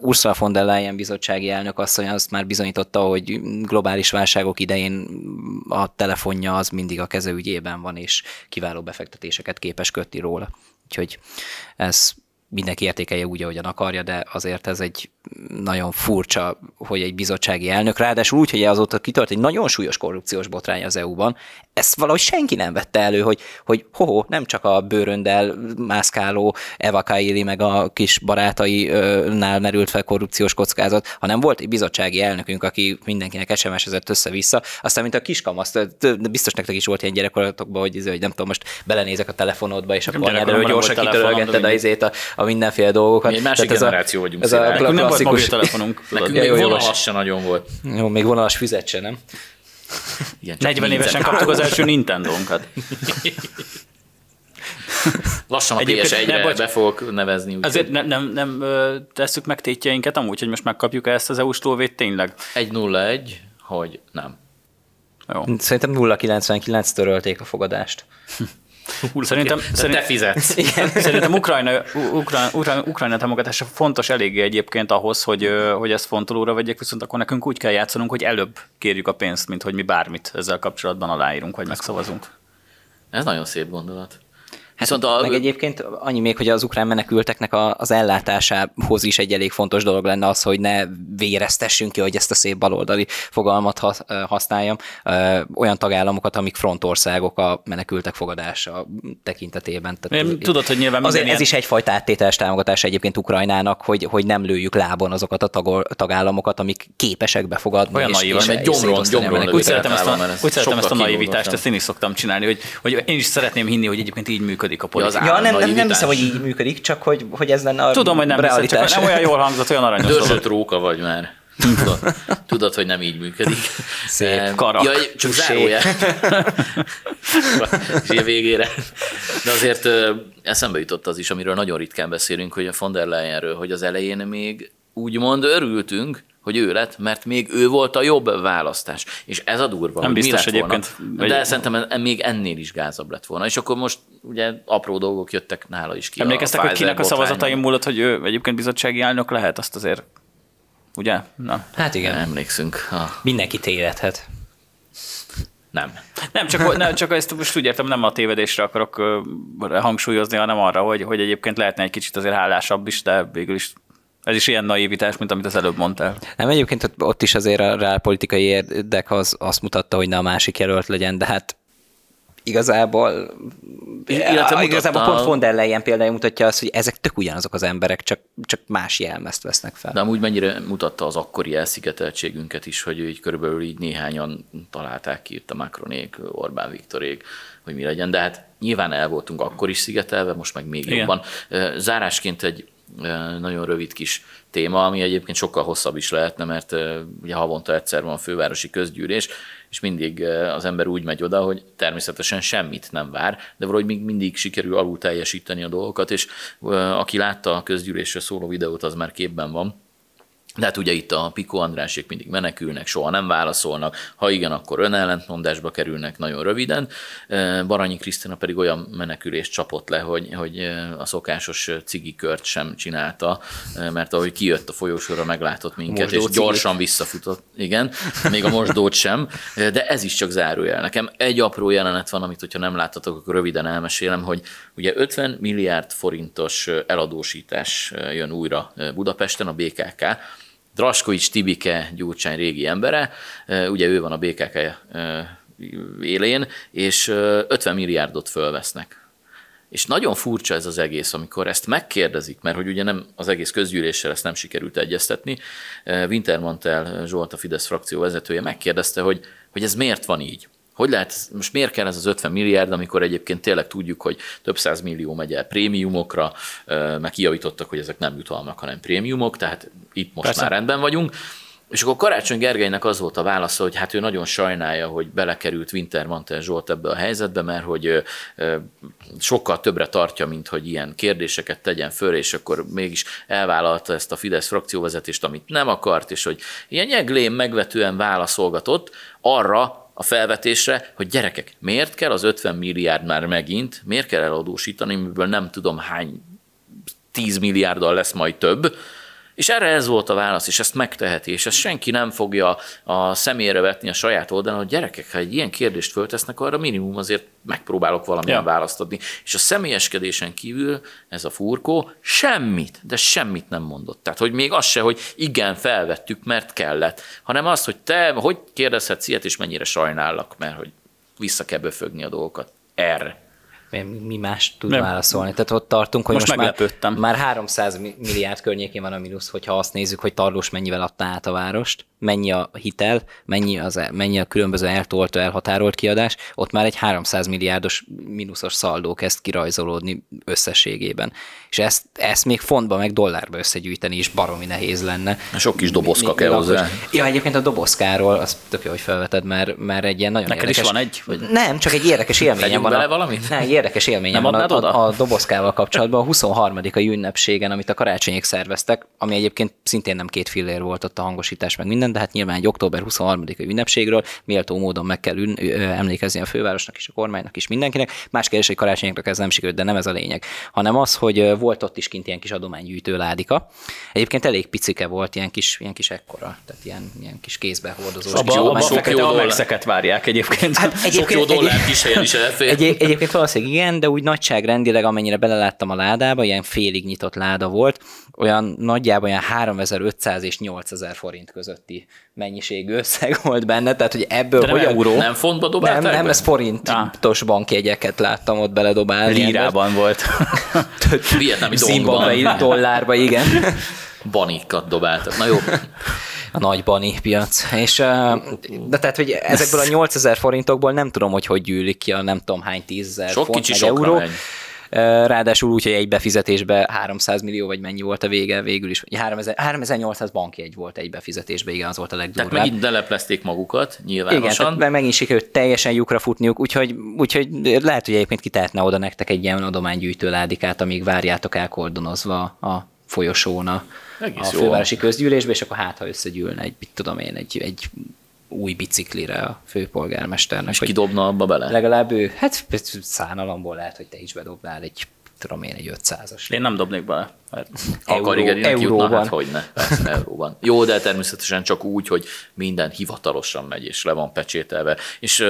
Ursula von der Leyen bizottsági elnök asszony azt már bizonyította, hogy globális válságok idején a telefonja az mindig a keze ügyében van, és kiváló befektetéseket képes kötni róla. Úgyhogy ez mindenki értékelje úgy, ahogyan akarja, de azért ez egy nagyon furcsa, hogy egy bizottsági elnök, ráadásul úgy, hogy azóta kitört egy nagyon súlyos korrupciós botrány az EU-ban, ezt valahogy senki nem vette elő, hogy, hogy ho, nem csak a bőröndel mászkáló Eva Kaili meg a kis barátainál merült fel korrupciós kockázat, hanem volt egy bizottsági elnökünk, aki mindenkinek SMS-ezett össze-vissza, aztán mint a kiskamaszt, biztos nektek is volt ilyen gyerekkoratokban, hogy, izé, hogy nem tudom, most belenézek a telefonodba, és akkor anyád gyorsan kitörölgetted a, izét, a, a mindenféle dolgokat. Mi egy másik Tehát generáció vagyunk. Ez a, a, klasszikus... mobiltelefonunk. Nekünk még vonalas se nagyon volt. Jó, még vonalas füzet se, nem? Igen, 40 évesen kaptuk az első Nintendo-nkat. Lassan a PS1-re be fogok nevezni. Úgy azért ne, nem, nem tesszük meg tétjeinket amúgy, hogy most megkapjuk -e ezt az EU-s tólvét tényleg? 1-0-1, hogy nem. Jó. Szerintem 0,99 törölték a fogadást. Szerintem, szerint, te fizetsz. Igen. Szerintem Ukrajna, Ukrajna, Ukrajna, Ukrajna támogatása fontos eléggé egyébként ahhoz, hogy, hogy ezt fontolóra vegyék, viszont akkor nekünk úgy kell játszanunk, hogy előbb kérjük a pénzt, mint hogy mi bármit ezzel kapcsolatban aláírunk, vagy megszavazunk. Ez nagyon szép gondolat. Hát Viszont a... meg egyébként annyi még, hogy az ukrán menekülteknek a, az ellátásához is egy elég fontos dolog lenne az, hogy ne véreztessünk ki, hogy ezt a szép baloldali fogalmat használjam, olyan tagállamokat, amik frontországok a menekültek fogadása tekintetében. Tehát Én, tudod, hogy nyilván azért ilyen... ez is egyfajta áttételes támogatás egyébként Ukrajnának, hogy, hogy nem lőjük lábon azokat a tagol, tagállamokat, amik képesek befogadni. Olyan és, és, egy gyomron, gyomron úgy szeretem ezt a, ezt a naivitást, ezt én is szoktam csinálni, hogy, hogy én is szeretném hinni, hogy egyébként így működik működik a politika. Ja, nem, nem, nem hiszem, hogy így működik, csak hogy, hogy ez lenne a Tudom, hogy nem realitás. Hiszem, csak nem olyan jól hangzott, olyan aranyos. Dörzsött róka vagy már. Tudod, tudod, hogy nem így működik. Szép karak. Ja, csak zárója. És végére. De azért eszembe jutott az is, amiről nagyon ritkán beszélünk, hogy a von der Leyenről, hogy az elején még úgymond örültünk, hogy ő lett, mert még ő volt a jobb választás. És ez a durva. Nem biztos egyébként. Volna. De szerintem még ennél is gázabb lett volna. És akkor most ugye apró dolgok jöttek nála is ki. Emlékeztek, hogy kinek a szavazatai múlott, hogy ő egyébként bizottsági elnök lehet, azt azért Ugye? Na. Hát igen. Emlékszünk. Ha. Mindenki tévedhet. Nem. Nem, csak, nem, csak ezt most úgy értem, nem a tévedésre akarok hangsúlyozni, hanem arra, hogy, hogy egyébként lehetne egy kicsit azért hálásabb is, de végül is ez is ilyen naivitás, mint amit az előbb mondtál. Nem, egyébként ott is azért a rá politikai érdek az azt mutatta, hogy ne a másik jelölt legyen, de hát igazából, Illetve igazából pont von der Leyen példája mutatja azt, hogy ezek tök ugyanazok az emberek, csak, csak más jelmezt vesznek fel. De amúgy mennyire mutatta az akkori elszigeteltségünket is, hogy így körülbelül így néhányan találták ki itt a Macronék, Orbán Viktorék, hogy mi legyen, de hát nyilván el voltunk akkor is szigetelve, most meg még Igen. jobban. Zárásként egy nagyon rövid kis téma, ami egyébként sokkal hosszabb is lehetne, mert ugye havonta egyszer van a fővárosi közgyűlés, és mindig az ember úgy megy oda, hogy természetesen semmit nem vár, de valahogy még mindig sikerül alul teljesíteni a dolgokat, és aki látta a közgyűlésre szóló videót, az már képben van de hát ugye itt a Piko Andrásék mindig menekülnek, soha nem válaszolnak, ha igen, akkor önellentmondásba kerülnek nagyon röviden. Baranyi Krisztina pedig olyan menekülést csapott le, hogy, hogy a szokásos cigikört sem csinálta, mert ahogy kijött a folyósóra, meglátott minket, Mosdó és gyorsan cigit. visszafutott. Igen, még a mosdót sem, de ez is csak zárójel. Nekem egy apró jelenet van, amit hogyha nem láttatok, akkor röviden elmesélem, hogy ugye 50 milliárd forintos eladósítás jön újra Budapesten, a BKK, Draskovics Tibike Gyurcsány régi embere, ugye ő van a BKK élén, és 50 milliárdot fölvesznek. És nagyon furcsa ez az egész, amikor ezt megkérdezik, mert hogy ugye nem az egész közgyűléssel ezt nem sikerült egyeztetni. Wintermantel Zsolt, a Fidesz frakció vezetője megkérdezte, hogy, hogy ez miért van így. Hogy lehet, most miért kell ez az 50 milliárd, amikor egyébként tényleg tudjuk, hogy több száz millió megy el prémiumokra, meg kijavítottak, hogy ezek nem jutalmak, hanem prémiumok, tehát itt most Persze. már rendben vagyunk. És akkor Karácsony Gergelynek az volt a válasza, hogy hát ő nagyon sajnálja, hogy belekerült Wintermantel Zsolt ebbe a helyzetbe, mert hogy sokkal többre tartja, mint hogy ilyen kérdéseket tegyen föl, és akkor mégis elvállalta ezt a Fidesz frakcióvezetést, amit nem akart, és hogy ilyen nyeglém megvetően válaszolgatott arra, a felvetésre, hogy gyerekek, miért kell az 50 milliárd már megint, miért kell eladósítani, miből nem tudom hány 10 milliárddal lesz majd több, és erre ez volt a válasz, és ezt megteheti, és ezt senki nem fogja a személyre vetni a saját oldalon, hogy gyerekek, ha egy ilyen kérdést föltesznek, arra minimum azért megpróbálok valamilyen ja. választ adni. És a személyeskedésen kívül ez a furkó semmit, de semmit nem mondott. Tehát, hogy még az se, hogy igen, felvettük, mert kellett, hanem az, hogy te hogy kérdezhetsz ilyet, és mennyire sajnállak, mert hogy vissza kell befögni a dolgokat. Erre mi más tud nem. válaszolni. Tehát ott tartunk, hogy most, most már, már 300 milliárd környékén van a mínusz, hogyha azt nézzük, hogy Tarlós mennyivel adta át a várost, mennyi a hitel, mennyi, az, mennyi a különböző eltolt, elhatárolt kiadás, ott már egy 300 milliárdos mínuszos szaldó kezd kirajzolódni összességében. És ezt, ezt még fontba meg dollárba összegyűjteni is baromi nehéz lenne. Sok kis dobozka kell hozzá. Ja, egyébként a dobozkáról, az tök jó, hogy felveted, mert, mert egy ilyen nagyon Neked érdekes... is van egy? Vagy... Nem, csak egy érdekes élményem van. Bele a... valamit? Nem, egy érdekes élményem van a, a, a, dobozkával kapcsolatban. A 23. ünnepségen, amit a karácsonyék szerveztek, ami egyébként szintén nem két fillér volt ott a hangosítás, meg minden, de hát nyilván egy október 23. ünnepségről méltó módon meg kell ün, emlékezni a fővárosnak és a kormánynak is mindenkinek. Más kérdés, hogy karácsonyoknak ez nem sikerült, de nem ez a lényeg, hanem az, hogy volt ott is kint ilyen kis adománygyűjtő ládika. Egyébként elég picike volt, ilyen kis, ilyen kis ekkora, tehát ilyen, ilyen kis kézbe hordozó. Abba, abba sok jó dollár. várják egyébként. Hát egyébként sok jó dollár kis helyen is elfér. Egy, egyébként valószínűleg igen, de úgy nagyságrendileg, amennyire beleláttam a ládába, ilyen félig nyitott láda volt, olyan nagyjából olyan 3500 és 8000 forint közötti mennyiségű összeg volt benne, tehát hogy ebből De hogy nem euró? Nem fontba dobálták Nem, nem, ez forintos ah. bankjegyeket láttam ott beledobálni. Lírában volt. Vietnami dollárba, igen. Banikat dobáltak. Na jó. A nagy bani piac. És, de tehát, hogy ezekből a 8000 forintokból nem tudom, hogy hogy gyűlik ki a nem tudom hány tízezer Sok font, kicsi euró. Megy. Ráadásul úgy, hogy egy befizetésbe 300 millió, vagy mennyi volt a vége végül is, vagy 3800 bankjegy volt egy befizetésbe, igen, az volt a legdurvább. Tehát megint leleplezték magukat, nyilvánosan. Igen, tehát megint sikerült teljesen lyukra futniuk, úgyhogy, úgyhogy lehet, hogy egyébként kitehetne oda nektek egy ilyen adománygyűjtő ládikát, amíg várjátok elkordonozva a folyosón a, a fővárosi közgyűlésbe, és akkor hát, ha összegyűlne egy, mit tudom én, egy, egy új biciklire a főpolgármesternek. És kidobna abba bele? Legalább ő, hát szánalomból lehet, hogy te is bedobnál egy tudom én, egy 500-as. Én nem dobnék bele, mert Euró, akar igen, euróban. Jutna, hát hogy ne, persze, euróban. Jó, de természetesen csak úgy, hogy minden hivatalosan megy, és le van pecsételve. És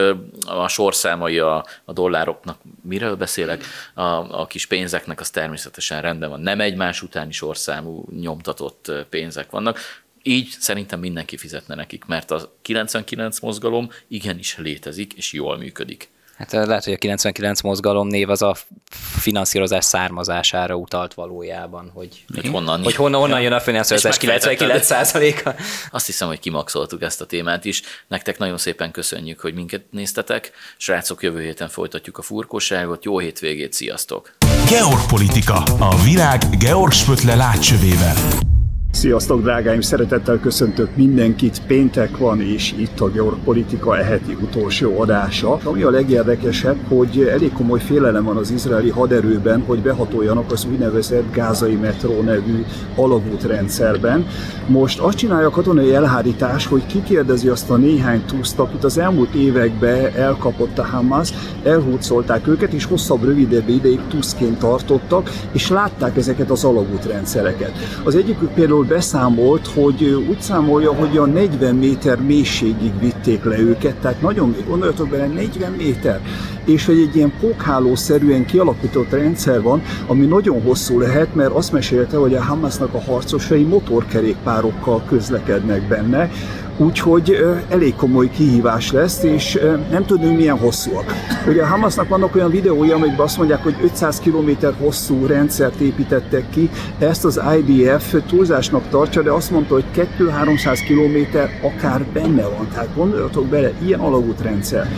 a sorszámai a, a dollároknak, miről beszélek, a, a kis pénzeknek, az természetesen rendben van. Nem egymás utáni sorszámú nyomtatott pénzek vannak. Így szerintem mindenki fizetne nekik, mert a 99 mozgalom igenis létezik, és jól működik. Hát lehet, hogy a 99 mozgalom név az a finanszírozás származására utalt valójában, hogy, hogy honnan, hogy honnan, honnan jön a finanszírozás 99%-a. Azt hiszem, hogy kimaxoltuk ezt a témát is. Nektek nagyon szépen köszönjük, hogy minket néztetek. Srácok, jövő héten folytatjuk a furkóságot. Jó hétvégét, sziasztok! Georgpolitika, a világ Georg Spötle látcsövével. Sziasztok, drágáim! Szeretettel köszöntök mindenkit. Péntek van, és itt a Georgpolitika eheti utolsó adása. Ami a legérdekesebb, hogy elég komoly félelem van az izraeli haderőben, hogy behatoljanak az úgynevezett gázai metró nevű alagútrendszerben. Most azt csinálja a katonai elhárítás, hogy kikérdezi azt a néhány túszt, akit az elmúlt években elkapott a Hamas, elhúzolták őket, és hosszabb, rövidebb ideig tuszként tartottak, és látták ezeket az alagútrendszereket. Az egyikük például beszámolt, hogy úgy számolja, hogy a 40 méter mélységig vitték le őket, tehát nagyon, gondoljatok bele, 40 méter, és hogy egy ilyen pókhálószerűen kialakított rendszer van, ami nagyon hosszú lehet, mert azt mesélte, hogy a Hamasnak a harcosai motorkerékpárokkal közlekednek benne, Úgyhogy elég komoly kihívás lesz, és nem tudunk milyen hosszúak. Ugye a Hamasnak vannak olyan videói, amikben azt mondják, hogy 500 km hosszú rendszert építettek ki, ezt az IDF túlzásnak tartja, de azt mondta, hogy 2-300 km akár benne van. Tehát gondoljatok bele, ilyen alagútrendszer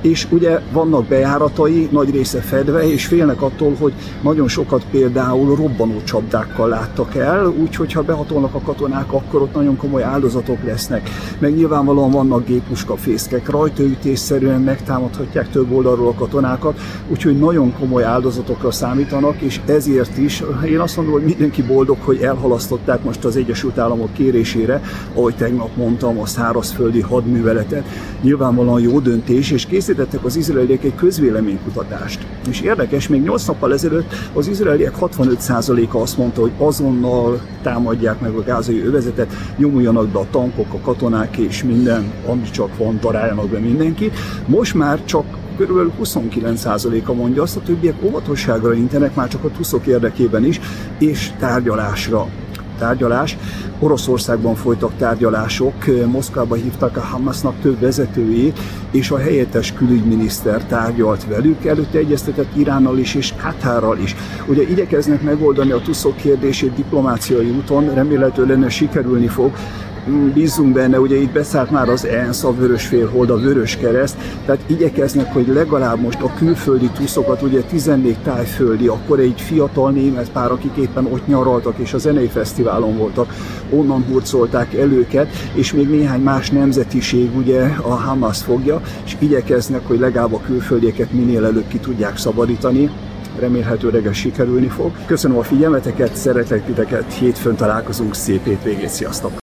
és ugye vannak bejáratai, nagy része fedve, és félnek attól, hogy nagyon sokat például robbanó csapdákkal láttak el, úgyhogy ha behatolnak a katonák, akkor ott nagyon komoly áldozatok lesznek. Meg nyilvánvalóan vannak gépuska fészkek, rajtaütésszerűen megtámadhatják több oldalról a katonákat, úgyhogy nagyon komoly áldozatokra számítanak, és ezért is én azt mondom, hogy mindenki boldog, hogy elhalasztották most az Egyesült Államok kérésére, ahogy tegnap mondtam, a szárazföldi hadműveletet. Nyilvánvalóan jó döntés, és készít készítettek az izraeliek egy közvéleménykutatást. És érdekes, még 8 nappal ezelőtt az izraeliek 65%-a azt mondta, hogy azonnal támadják meg a gázai övezetet, nyomuljanak be a tankok, a katonák és minden, ami csak van, daráljanak be mindenkit. Most már csak körülbelül 29%-a mondja azt, a többiek óvatosságra intenek, már csak a tuszok érdekében is, és tárgyalásra tárgyalás. Oroszországban folytak tárgyalások, Moszkvába hívtak a Hamasnak több vezetőjét, és a helyettes külügyminiszter tárgyalt velük, előtte egyeztetett Iránnal is és Katárral is. Ugye igyekeznek megoldani a tuszok kérdését diplomáciai úton, remélhetően sikerülni fog, bízunk benne, ugye itt beszállt már az ENSZ, a Vörös Félhold, a Vörös Kereszt, tehát igyekeznek, hogy legalább most a külföldi túszokat, ugye 14 tájföldi, akkor egy fiatal német pár, akik éppen ott nyaraltak és a zenei fesztiválon voltak, onnan hurcolták el őket, és még néhány más nemzetiség ugye a Hamas fogja, és igyekeznek, hogy legalább a külföldieket minél előbb ki tudják szabadítani remélhetőleg ez sikerülni fog. Köszönöm a figyelmeteket, szeretlek titeket, hétfőn találkozunk, szép hétvégét, sziasztok!